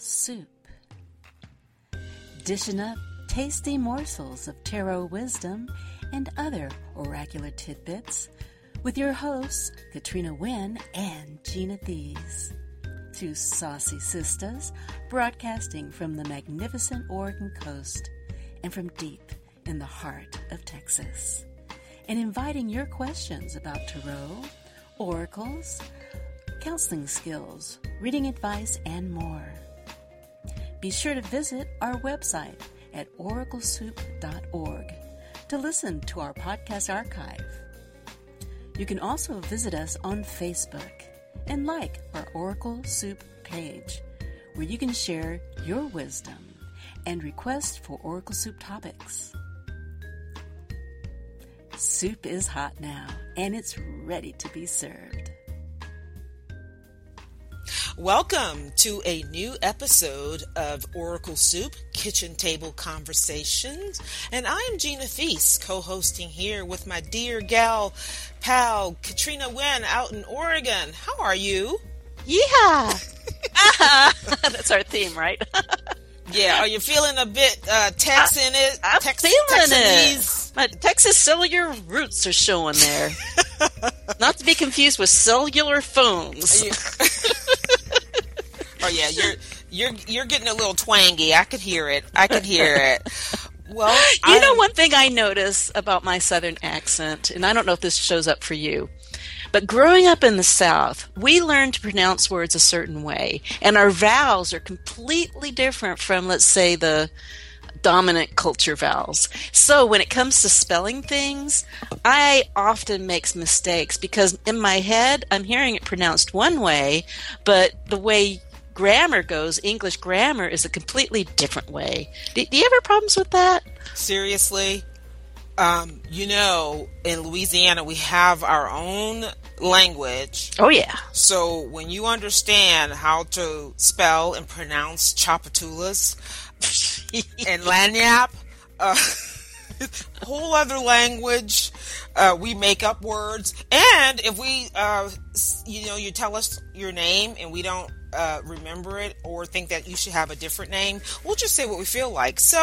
Soup. Dishing up tasty morsels of tarot wisdom and other oracular tidbits with your hosts, Katrina Wynne and Gina Thies. Two saucy sisters broadcasting from the magnificent Oregon coast and from deep in the heart of Texas. And inviting your questions about tarot, oracles, counseling skills, reading advice, and more. Be sure to visit our website at oraclesoup.org to listen to our podcast archive. You can also visit us on Facebook and like our Oracle Soup page, where you can share your wisdom and request for Oracle Soup topics. Soup is hot now, and it's ready to be served. Welcome to a new episode of Oracle Soup Kitchen Table Conversations. And I'm Gina Thies, co hosting here with my dear gal pal, Katrina Wynne, out in Oregon. How are you? Yeah. That's our theme, right? yeah. Are you feeling a bit uh, Tex in it? I'm Tex- feeling Texanese? it. My Texas cellular roots are showing there. Not to be confused with cellular phones. Oh yeah, you're you're you're getting a little twangy. I could hear it. I could hear it. Well, You I know, one thing I notice about my southern accent, and I don't know if this shows up for you, but growing up in the South, we learn to pronounce words a certain way, and our vowels are completely different from, let's say, the dominant culture vowels. So when it comes to spelling things, I often make mistakes because in my head, I'm hearing it pronounced one way, but the way grammar goes, English grammar is a completely different way. Do, do you have problems with that? seriously. Um, you know, in Louisiana we have our own language. Oh yeah. So when you understand how to spell and pronounce Tchoupitoulas and lagniappe, uh, whole other language. Uh, we make up words, and if we, uh, you know, you tell us your name and we don't uh, remember it or think that you should have a different name, we'll just say what we feel like. So,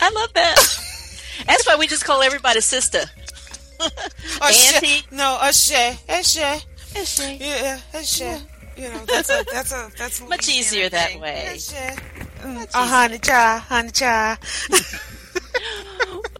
I love that. That's why we just call everybody sister. Auntie. no, Ashe, Ashe, Ashe. yeah, Ashe. You know, that's a that's a that's Much easier that thing. way. Ashe. Mm, uh, honey cha, honey cha.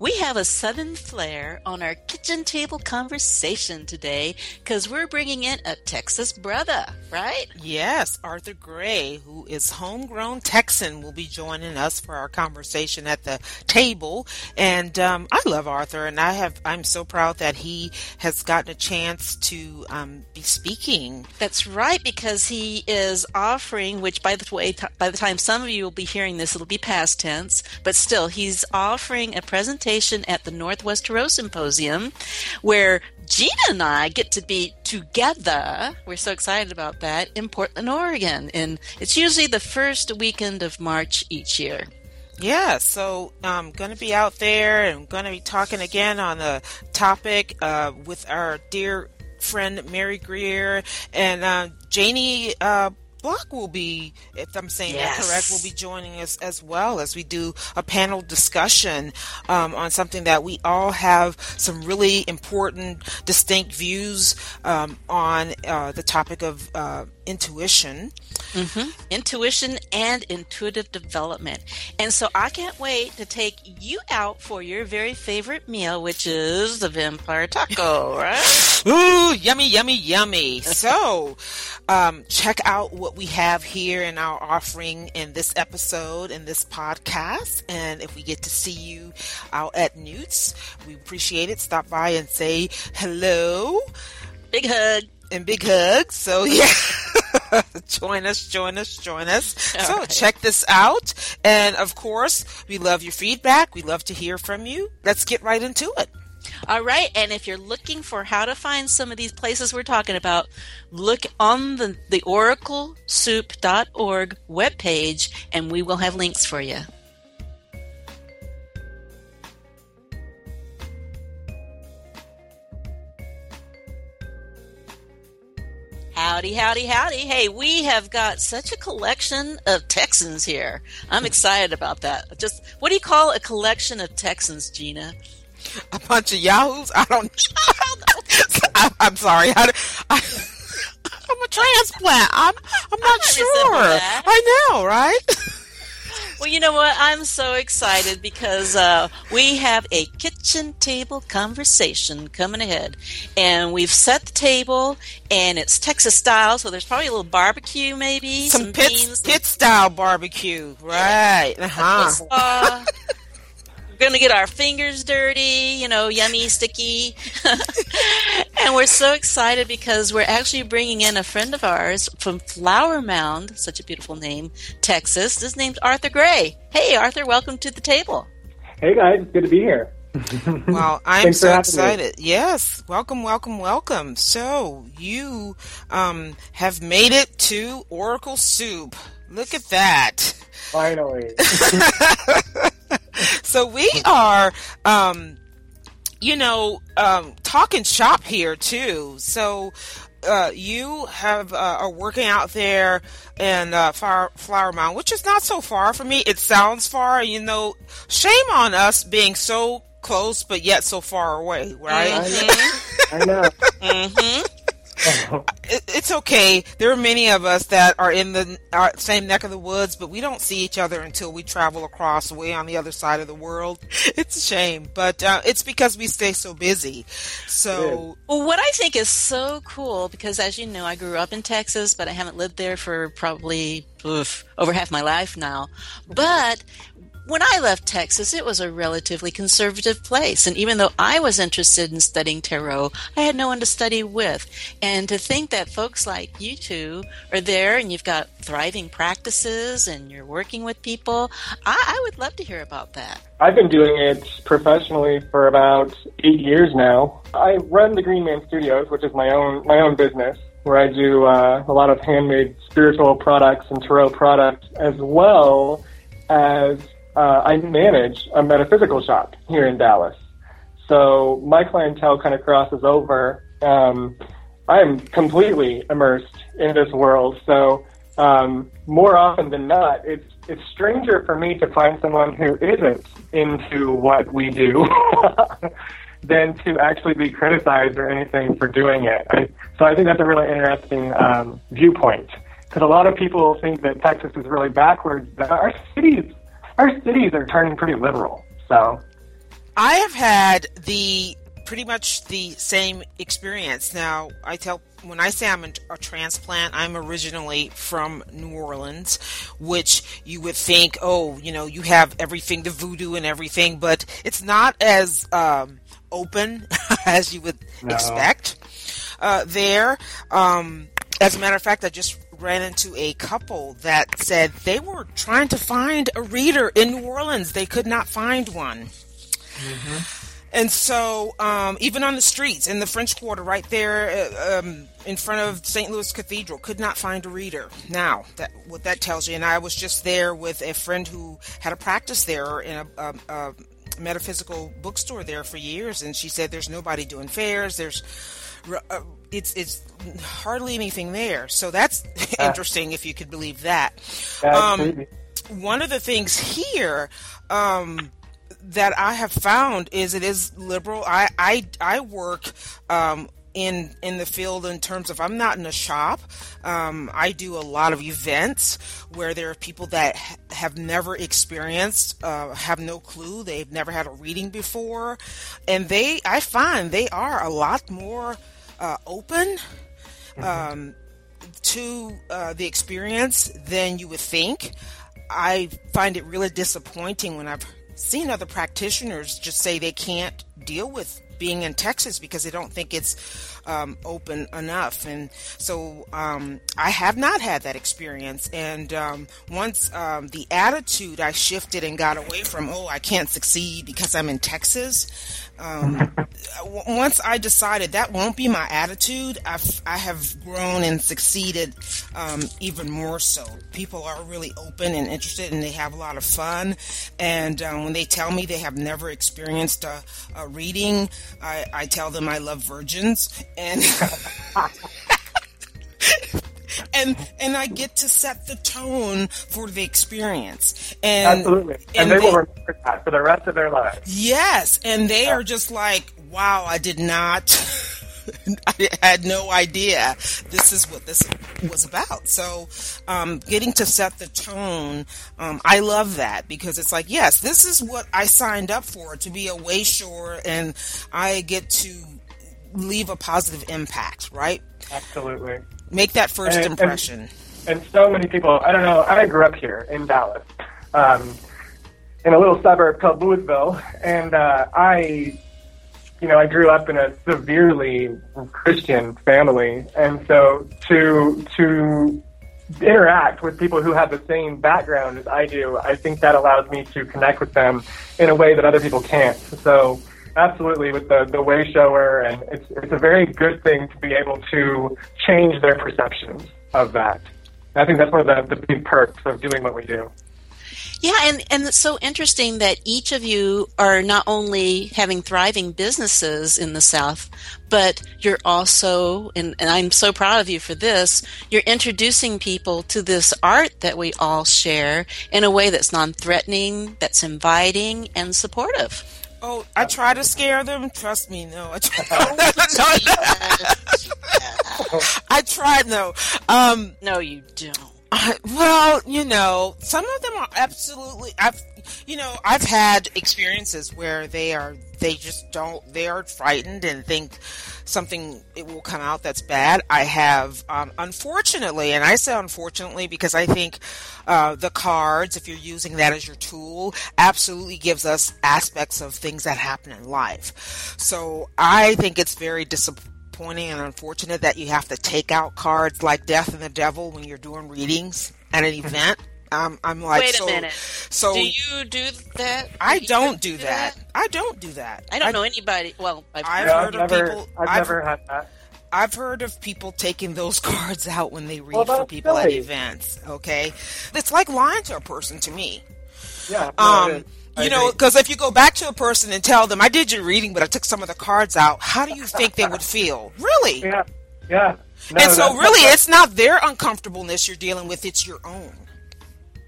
We have a Southern flair on our kitchen table conversation today because we're bringing in a Texas brother, right? Yes, Arthur Gray, who is homegrown Texan, will be joining us for our conversation at the table. And um, I love Arthur, and I have I'm so proud that he has gotten a chance to um, be speaking. That's right, because he is offering, which by the way, t- by the time some of you will be hearing this, it'll be past tense, but still, he's offering a presentation at the Northwest Tarot Symposium where Gina and I get to be together. We're so excited about that in Portland, Oregon. And it's usually the first weekend of March each year. Yeah, so I'm going to be out there and going to be talking again on the topic uh, with our dear friend Mary Greer and uh, Janie uh, Block will be, if I'm saying that correct, will be joining us as well as we do a panel discussion um, on something that we all have some really important, distinct views um, on uh, the topic of uh, intuition. intuition and intuitive development. And so I can't wait to take you out for your very favorite meal, which is the vampire taco, right? Ooh, yummy, yummy, yummy. So, um, check out what we have here in our offering in this episode, in this podcast. And if we get to see you out at Newts, we appreciate it. Stop by and say hello Big hug. And big hugs. So, yeah. join us, join us, join us. so, right. check this out. And of course, we love your feedback. We love to hear from you. Let's get right into it. All right. And if you're looking for how to find some of these places we're talking about, look on the, the oraclesoup.org webpage and we will have links for you. Howdy Howdy, howdy. Hey, we have got such a collection of Texans here. I'm excited about that. Just, what do you call a collection of Texans, Gina? A bunch of yahoos? I don't I, am sorry. I, I, am a transplant. I'm, I'm not sure. I know, right? Well, you know what? I'm so excited because uh, we have a kitchen table conversation coming ahead. And we've set the table, and it's Texas style, so there's probably a little barbecue, maybe. Some, some pit, beans, pit style barbecue. Right. Uh-huh. Uh, we're going to get our fingers dirty, you know, yummy, sticky. and we're so excited because we're actually bringing in a friend of ours from Flower Mound, such a beautiful name, Texas. His name's Arthur Gray. Hey, Arthur, welcome to the table. Hey, guys. It's good to be here. well, I'm so excited. Me. Yes. Welcome, welcome, welcome. So, you um, have made it to Oracle Soup. Look at that. Finally. so we are, um, you know, um, talking shop here too. So uh, you have uh, are working out there in uh, Flower, Flower Mound, which is not so far from me. It sounds far, you know. Shame on us being so close, but yet so far away, right? Mm-hmm. I know. mm-hmm. It's okay. There are many of us that are in the same neck of the woods, but we don't see each other until we travel across way on the other side of the world. It's a shame, but uh, it's because we stay so busy. So, well, what I think is so cool because, as you know, I grew up in Texas, but I haven't lived there for probably oof, over half my life now. But when I left Texas, it was a relatively conservative place. And even though I was interested in studying tarot, I had no one to study with. And to think that folks like you two are there and you've got thriving practices and you're working with people, I, I would love to hear about that. I've been doing it professionally for about eight years now. I run the Green Man Studios, which is my own my own business where I do uh, a lot of handmade spiritual products and tarot products, as well as uh, I manage a metaphysical shop here in Dallas. So my clientele kind of crosses over. Um, I'm completely immersed in this world. So um, more often than not, it's it's stranger for me to find someone who isn't into what we do than to actually be criticized or anything for doing it. I, so I think that's a really interesting um, viewpoint because a lot of people think that Texas is really backwards. Our cities our cities are turning pretty liberal. So I have had the pretty much the same experience. Now, I tell when I say I'm a, transplant, I'm originally from New Orleans, which you would think, oh, you know, you have everything, the voodoo and everything, but it's not as um, open as you would no. expect uh, there. Um, as a matter of fact, I just ran into a couple that said they were trying to find a reader in New Orleans. They could not find one. Mm-hmm. And so, um, even on the streets in the French Quarter, right there uh, um, in front of St. Louis Cathedral, could not find a reader. Now, that what that tells you. And I was just there with a friend who had a practice there in a, a, a metaphysical bookstore there for years, and she said there's nobody doing fairs. There's it's it's hardly anything there. So that's uh, interesting if you could believe that. Um, one of the things here um, that I have found is it is liberal. I I, I work. Um, in in the field in terms of I'm not in a shop. Um, I do a lot of events where there are people that ha- have never experienced, uh, have no clue, they've never had a reading before, and they I find they are a lot more uh, open um, to uh, the experience than you would think. I find it really disappointing when I've seen other practitioners just say they can't deal with being in Texas because they don't think it's um, open enough. And so um, I have not had that experience. And um, once um, the attitude I shifted and got away from, oh, I can't succeed because I'm in Texas, um, once I decided that won't be my attitude, I've, I have grown and succeeded um, even more so. People are really open and interested, and they have a lot of fun. And when they tell me they have never experienced a, a reading, I, I, tell them I love virgins, and and and I get to set the tone for the experience. And Absolutely. And, and they, they, will remember that for the rest of their lives. Yes. And they yeah. are just like, wow, I did not I had no idea this is what this was about. So, um, getting to set the tone, um, I love that because it's like, yes, this is what I signed up for to be a way Wayshore, and I get to leave a positive impact, right? Absolutely. Make that first and, impression. And, and, so many people, I don't know, I grew up here in Dallas. Um, in a little suburb called Lewisville, and uh, I you know, I grew up in a severely Christian family, and so to to interact with people who have the same background as I do, I think that allows me to connect with them in a way that other people can't. So absolutely with the the way shower and it's it's a very good thing to be able to change their perceptions of that. I think that's one of the, the big perks of doing what we do. Yeah, and, and it's so interesting that each of you are not only having thriving businesses in the South, but you're also, and, and I'm so proud of you for this, you're introducing people to this art that we all share in a way that's non threatening, that's inviting, and supportive. Oh, I try to scare them. Trust me, no. I try. I tried, no. Um, no, you don't. well, you know, some of them are absolutely. I've, you know, I've had experiences where they are, they just don't, they are frightened and think something it will come out that's bad. I have, um, unfortunately, and I say unfortunately because I think uh, the cards, if you're using that as your tool, absolutely gives us aspects of things that happen in life. So I think it's very disappointing disappointing and unfortunate that you have to take out cards like Death and the Devil when you're doing readings at an mm-hmm. event. Um, I'm like, wait a so, minute. So do you do that? I don't do, do that. that. I don't do that. I don't I, know anybody. Well, I've, I've heard I've of never, people. I've, I've, never had that. I've heard of people taking those cards out when they read well, for people silly. at events. Okay, it's like lying to a person to me. Yeah. Um you know, because if you go back to a person and tell them, I did your reading, but I took some of the cards out, how do you think they would feel? Really? Yeah. Yeah. No, and so, really, it's not their uncomfortableness you're dealing with, it's your own.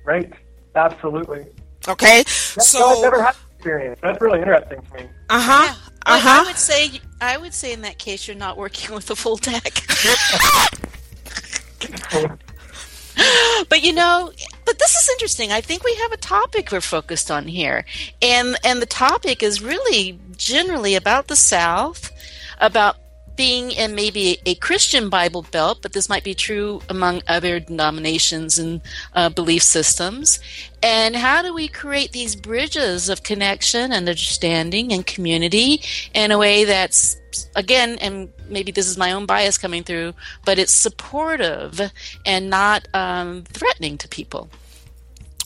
Right. Absolutely. Okay. That's so, I've never had experience. That's really interesting to me. Uh huh. Uh huh. I would say, I would say in that case, you're not working with a full deck. but you know, but this is interesting. I think we have a topic we're focused on here, and and the topic is really generally about the South, about being in maybe a Christian Bible Belt, but this might be true among other denominations and uh, belief systems. And how do we create these bridges of connection and understanding and community in a way that's, again, and maybe this is my own bias coming through, but it's supportive and not um, threatening to people?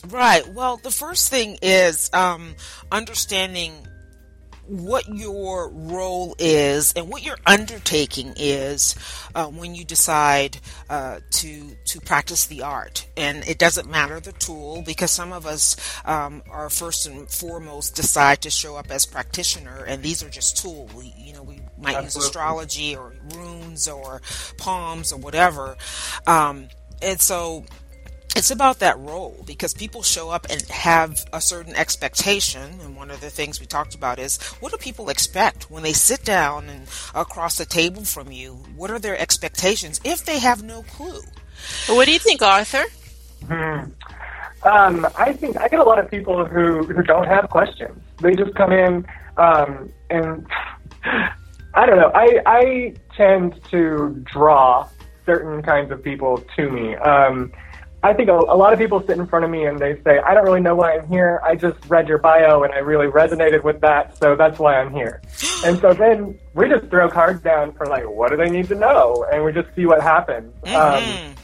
Right. Well, the first thing is um, understanding what your role is and what your undertaking is uh, when you decide uh, to to practice the art. And it doesn't matter the tool because some of us um, are first and foremost decide to show up as practitioner, and these are just tools. We, you know, we might Absolutely. use astrology or runes or palms or whatever. Um, and so it's about that role because people show up and have a certain expectation and one of the things we talked about is what do people expect when they sit down and across the table from you? What are their expectations if they have no clue? What do you think arthur? Hmm. um, i think i get a lot of people who, who don't have questions. They just come in um, and i don't know. I, I tend to draw certain kinds of people to me. Um, I think a, a lot of people sit in front of me and they say, I don't really know why I'm here. I just read your bio and I really resonated with that, so that's why I'm here. And so then we just throw cards down for like, what do they need to know? And we just see what happens. Mm-hmm. Um,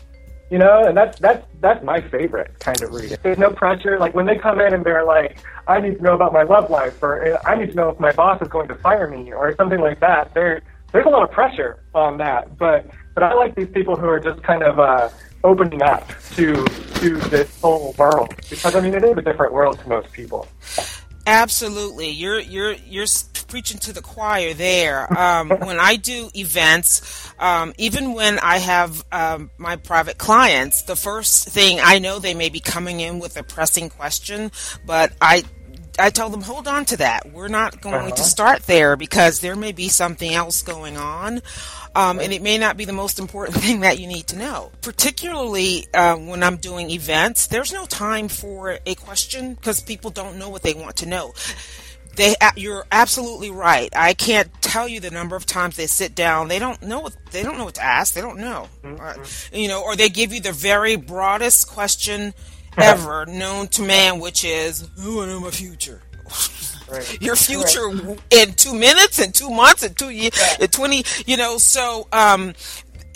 you know, and that's that's that's my favorite kind of reading. There's no pressure. Like when they come in and they're like, "I need to know about my love life," or "I need to know if my boss is going to fire me," or something like that. There, there's a lot of pressure on that. But but I like these people who are just kind of uh, opening up to to this whole world because I mean it is a different world to most people. Absolutely, you're you're you're preaching to the choir there. Um, when I do events, um, even when I have um, my private clients, the first thing I know they may be coming in with a pressing question, but I I tell them, hold on to that. We're not going uh-huh. to start there because there may be something else going on. Um, and it may not be the most important thing that you need to know. Particularly uh, when I'm doing events, there's no time for a question because people don't know what they want to know. They, you're absolutely right. I can't tell you the number of times they sit down. They don't know what they don't know what to ask. They don't know, mm-hmm. uh, you know, or they give you the very broadest question ever known to man, which is, "Who I know my future." Right. Your future right. in two minutes, in two months, in two years, yeah. in twenty. You know, so um,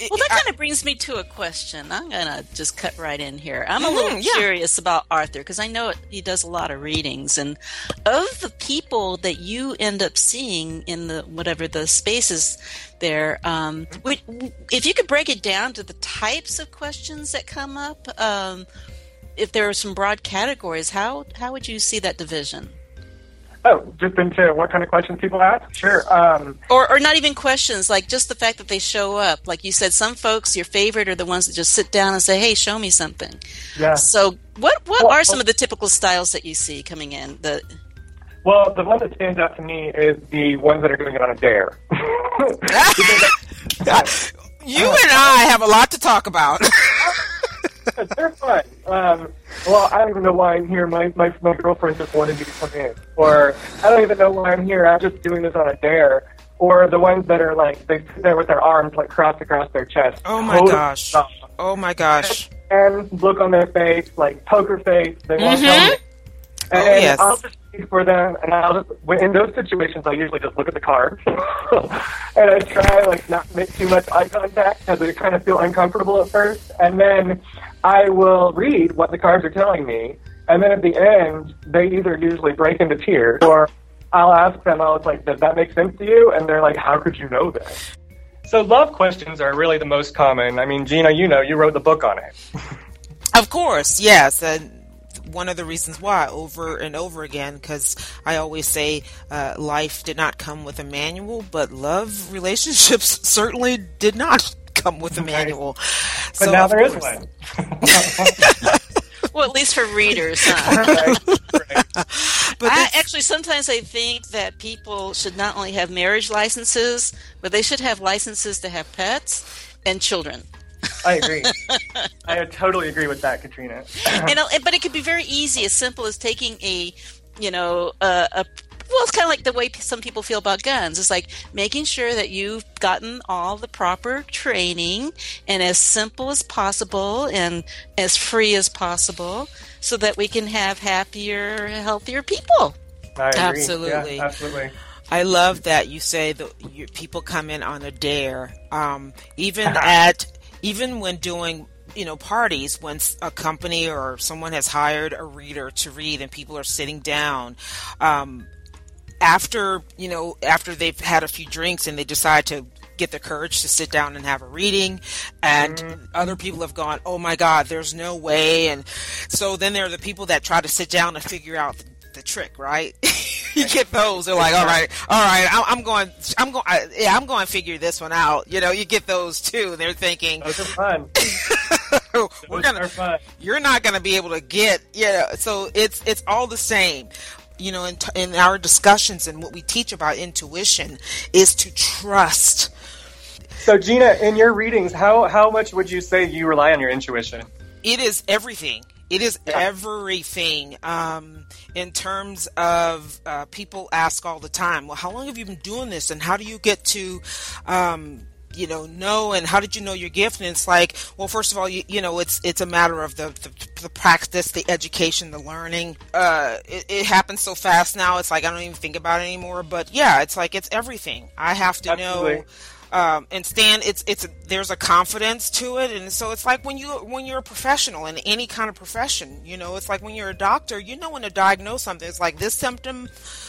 well, that kind of brings me to a question. I'm gonna just cut right in here. I'm mm-hmm, a little yeah. curious about Arthur because I know he does a lot of readings, and of the people that you end up seeing in the whatever the spaces there, um, if you could break it down to the types of questions that come up, um, if there are some broad categories, how how would you see that division? Oh, just into what kind of questions people ask? Sure. Um, or, or not even questions, like just the fact that they show up. Like you said, some folks, your favorite are the ones that just sit down and say, "Hey, show me something." Yeah. So, what what well, are some of the typical styles that you see coming in? The well, the one that stands out to me is the ones that are doing it on a dare. you and I have a lot to talk about. They're fun. Um, well, I don't even know why I'm here. My, my my girlfriend just wanted me to come in, or I don't even know why I'm here. I'm just doing this on a dare. Or the ones that are like they sit there with their arms like crossed across their chest. Oh my gosh! Oh my gosh! And look on their face like poker face. They want mm-hmm. And oh, yes. I'll just for them, and I'll just in those situations I usually just look at the cards, and I try like not to make too much eye contact because I kind of feel uncomfortable at first, and then I will read what the cards are telling me, and then at the end they either usually break into tears or I'll ask them, I was like, does that make sense to you? And they're like, how could you know that? So love questions are really the most common. I mean, Gina, you know, you wrote the book on it. of course, yes. And one of the reasons why over and over again because I always say uh, life did not come with a manual, but love relationships certainly did not come with a manual. But so, now there course. is one. well, at least for readers, huh? right, right. But I, actually, sometimes I think that people should not only have marriage licenses, but they should have licenses to have pets and children. I agree. I totally agree with that, Katrina. and, but it could be very easy, as simple as taking a, you know, a, a well, it's kind of like the way some people feel about guns. It's like making sure that you've gotten all the proper training and as simple as possible and as free as possible so that we can have happier, healthier people. Absolutely. Yeah, absolutely. I love that you say that you, people come in on a dare. Um, even at even when doing you know parties when a company or someone has hired a reader to read and people are sitting down um, after you know after they've had a few drinks and they decide to get the courage to sit down and have a reading and mm-hmm. other people have gone oh my god there's no way and so then there are the people that try to sit down and figure out the, trick right? You get those they're like all right all right i'm going i'm going yeah i'm going to figure this one out. You know you get those too they're thinking those are fun. We're gonna you're not gonna be able to get yeah so it's it's all the same. You know, in, t- in our discussions and what we teach about intuition is to trust. So, Gina, in your readings, how, how much would you say you rely on your intuition? It is everything. It is yeah. everything. Um, in terms of uh, people ask all the time, well, how long have you been doing this, and how do you get to um, you know know and how did you know your gift and it's like well first of all you, you know it's it's a matter of the, the, the practice the education the learning uh it, it, happens so fast now it's like i don't even think about it anymore but yeah it's like it's everything i have to Absolutely. know um, and Stan, it's it's there's a confidence to it, and so it's like when you when you're a professional in any kind of profession, you know, it's like when you're a doctor, you know when to diagnose something. It's like this symptom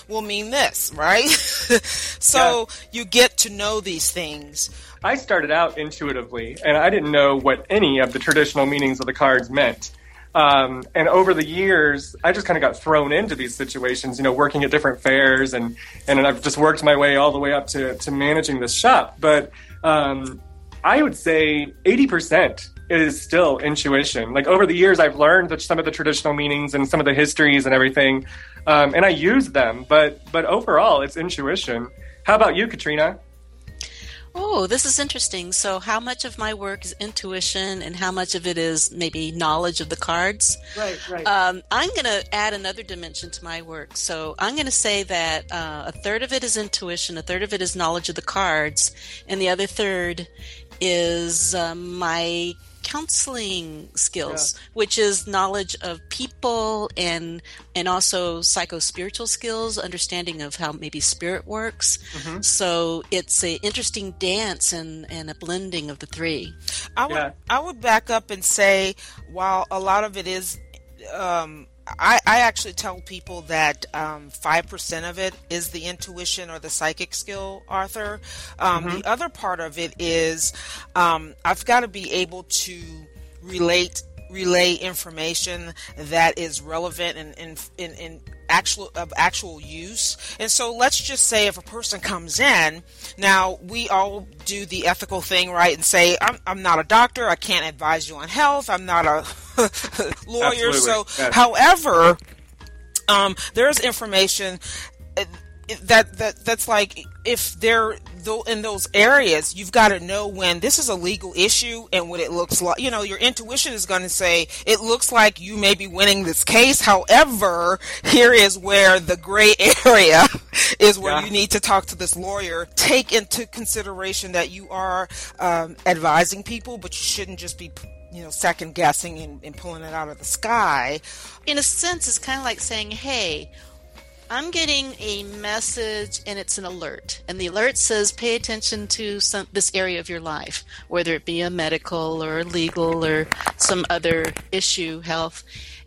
will mean this, right? so yeah. you get to know these things. I started out intuitively, and I didn't know what any of the traditional meanings of the cards meant. Um, and over the years, I just kind of got thrown into these situations, you know, working at different fairs, and and I've just worked my way all the way up to to managing this shop. But um, I would say eighty percent is still intuition. Like over the years, I've learned that some of the traditional meanings and some of the histories and everything, um, and I use them. But but overall, it's intuition. How about you, Katrina? Oh, this is interesting. So, how much of my work is intuition and how much of it is maybe knowledge of the cards? Right, right. Um, I'm going to add another dimension to my work. So, I'm going to say that uh, a third of it is intuition, a third of it is knowledge of the cards, and the other third is um, my counseling skills, yeah. which is knowledge of people and and also psycho spiritual skills, understanding of how maybe spirit works. Mm-hmm. So it's an interesting dance and and a blending of the three. I would yeah. I would back up and say while a lot of it is um, I, I, actually tell people that um, 5% of it is the intuition or the psychic skill, Arthur. Um, mm-hmm. The other part of it is um, I've got to be able to relate relay information that is relevant and in, in, in, actual of actual use. And so let's just say if a person comes in, now we all do the ethical thing, right? And say, I'm, I'm not a doctor. I can't advise you on health. I'm not a lawyer. Absolutely. So, yes. however, um, there's information uh, that that that's like if they're in those areas, you've got to know when this is a legal issue and what it looks like. You know, your intuition is going to say it looks like you may be winning this case. However, here is where the gray area is where yeah. you need to talk to this lawyer. Take into consideration that you are um, advising people, but you shouldn't just be you know, second guessing and, and, pulling it out of the sky. In a sense, it's kind of like saying, hey, I'm getting a message and it's an alert. And the alert says pay attention to some this area of your life, whether it be a medical or legal or some other issue, health.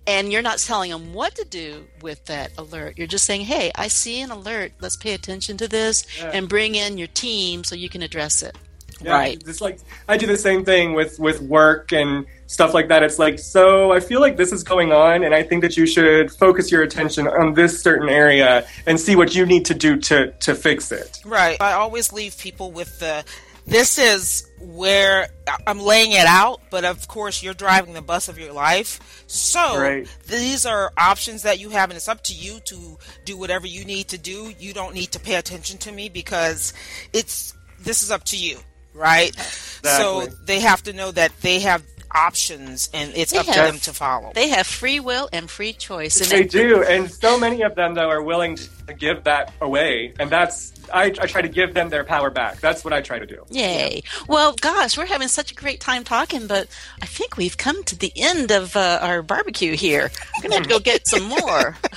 And you're not telling them what to do with that alert. You're just saying, hey, I see an alert. Let's pay attention to this yeah. and bring in your team so you can address it. Yeah, right. It's like I do the same thing with with work and stuff like that. It's like so I feel like this is going on, and I think that you should focus your attention on this certain area and see what you need to do to to fix it. Right. I always leave people with the this is where I'm laying it out, but of course you're driving the bus of your life. So right. these are options that you have, and it's up to you to do whatever you need to do. You don't need to pay attention to me because it's this is up to you right? Exactly. So they have to know that they have options and it's they up have, to them to follow. They have free will and free choice. And they, they do, and so many of them though are willing to give that away, and that's I, I, try to give them their power back. That's what I try to do. Yay! Yeah. Well, gosh, we're having such a great time talking, but I think we've come to the end of uh, our barbecue here. We're gonna have to go get some more.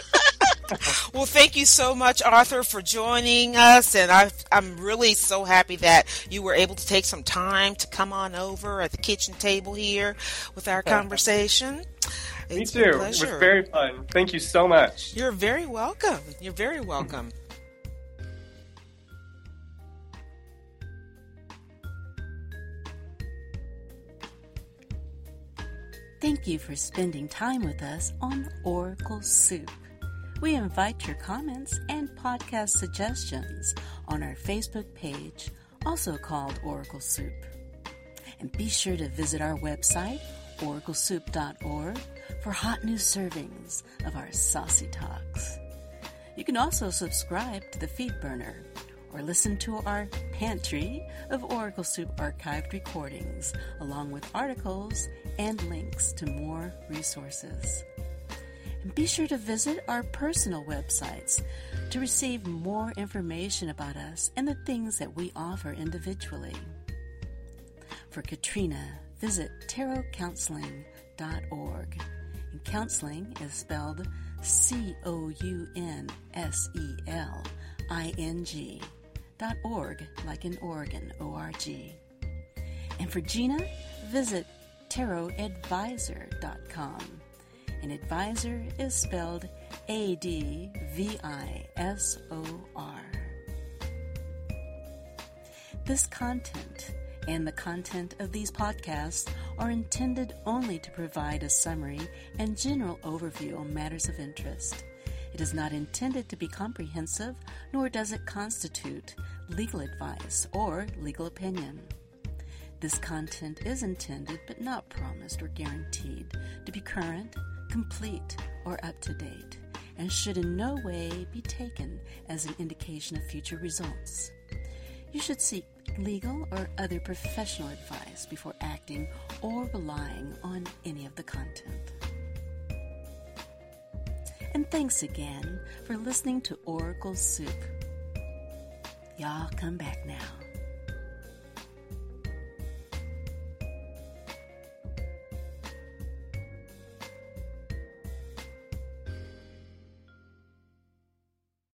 well, thank you so much, Arthur, for joining us. And i am really so happy that you were able to take some time to come on over at the kitchen table here with our conversation. Me too. It was very fun. Thank you so much. You're very welcome. You're very welcome. Thank you for spending time with us on Oracle Soup. We invite your comments and podcast suggestions on our Facebook page, also called Oracle Soup. And be sure to visit our website, oraclesoup.org, for hot new servings of our saucy talks. You can also subscribe to the FeedBurner or listen to our pantry of Oracle Soup archived recordings, along with articles and links to more resources. And be sure to visit our personal websites to receive more information about us and the things that we offer individually. For Katrina, visit tarotcounseling.org. And counseling is spelled C O U N S E L I N G dot org, like in Oregon, O R G. And for Gina, visit tarotadvisor.com and advisor is spelled A D V I S O R. This content and the content of these podcasts are intended only to provide a summary and general overview on matters of interest. It is not intended to be comprehensive, nor does it constitute legal advice or legal opinion. This content is intended but not promised or guaranteed to be current, complete, or up to date, and should in no way be taken as an indication of future results. You should seek legal or other professional advice before acting or relying on any of the content. And thanks again for listening to Oracle Soup. Y'all come back now.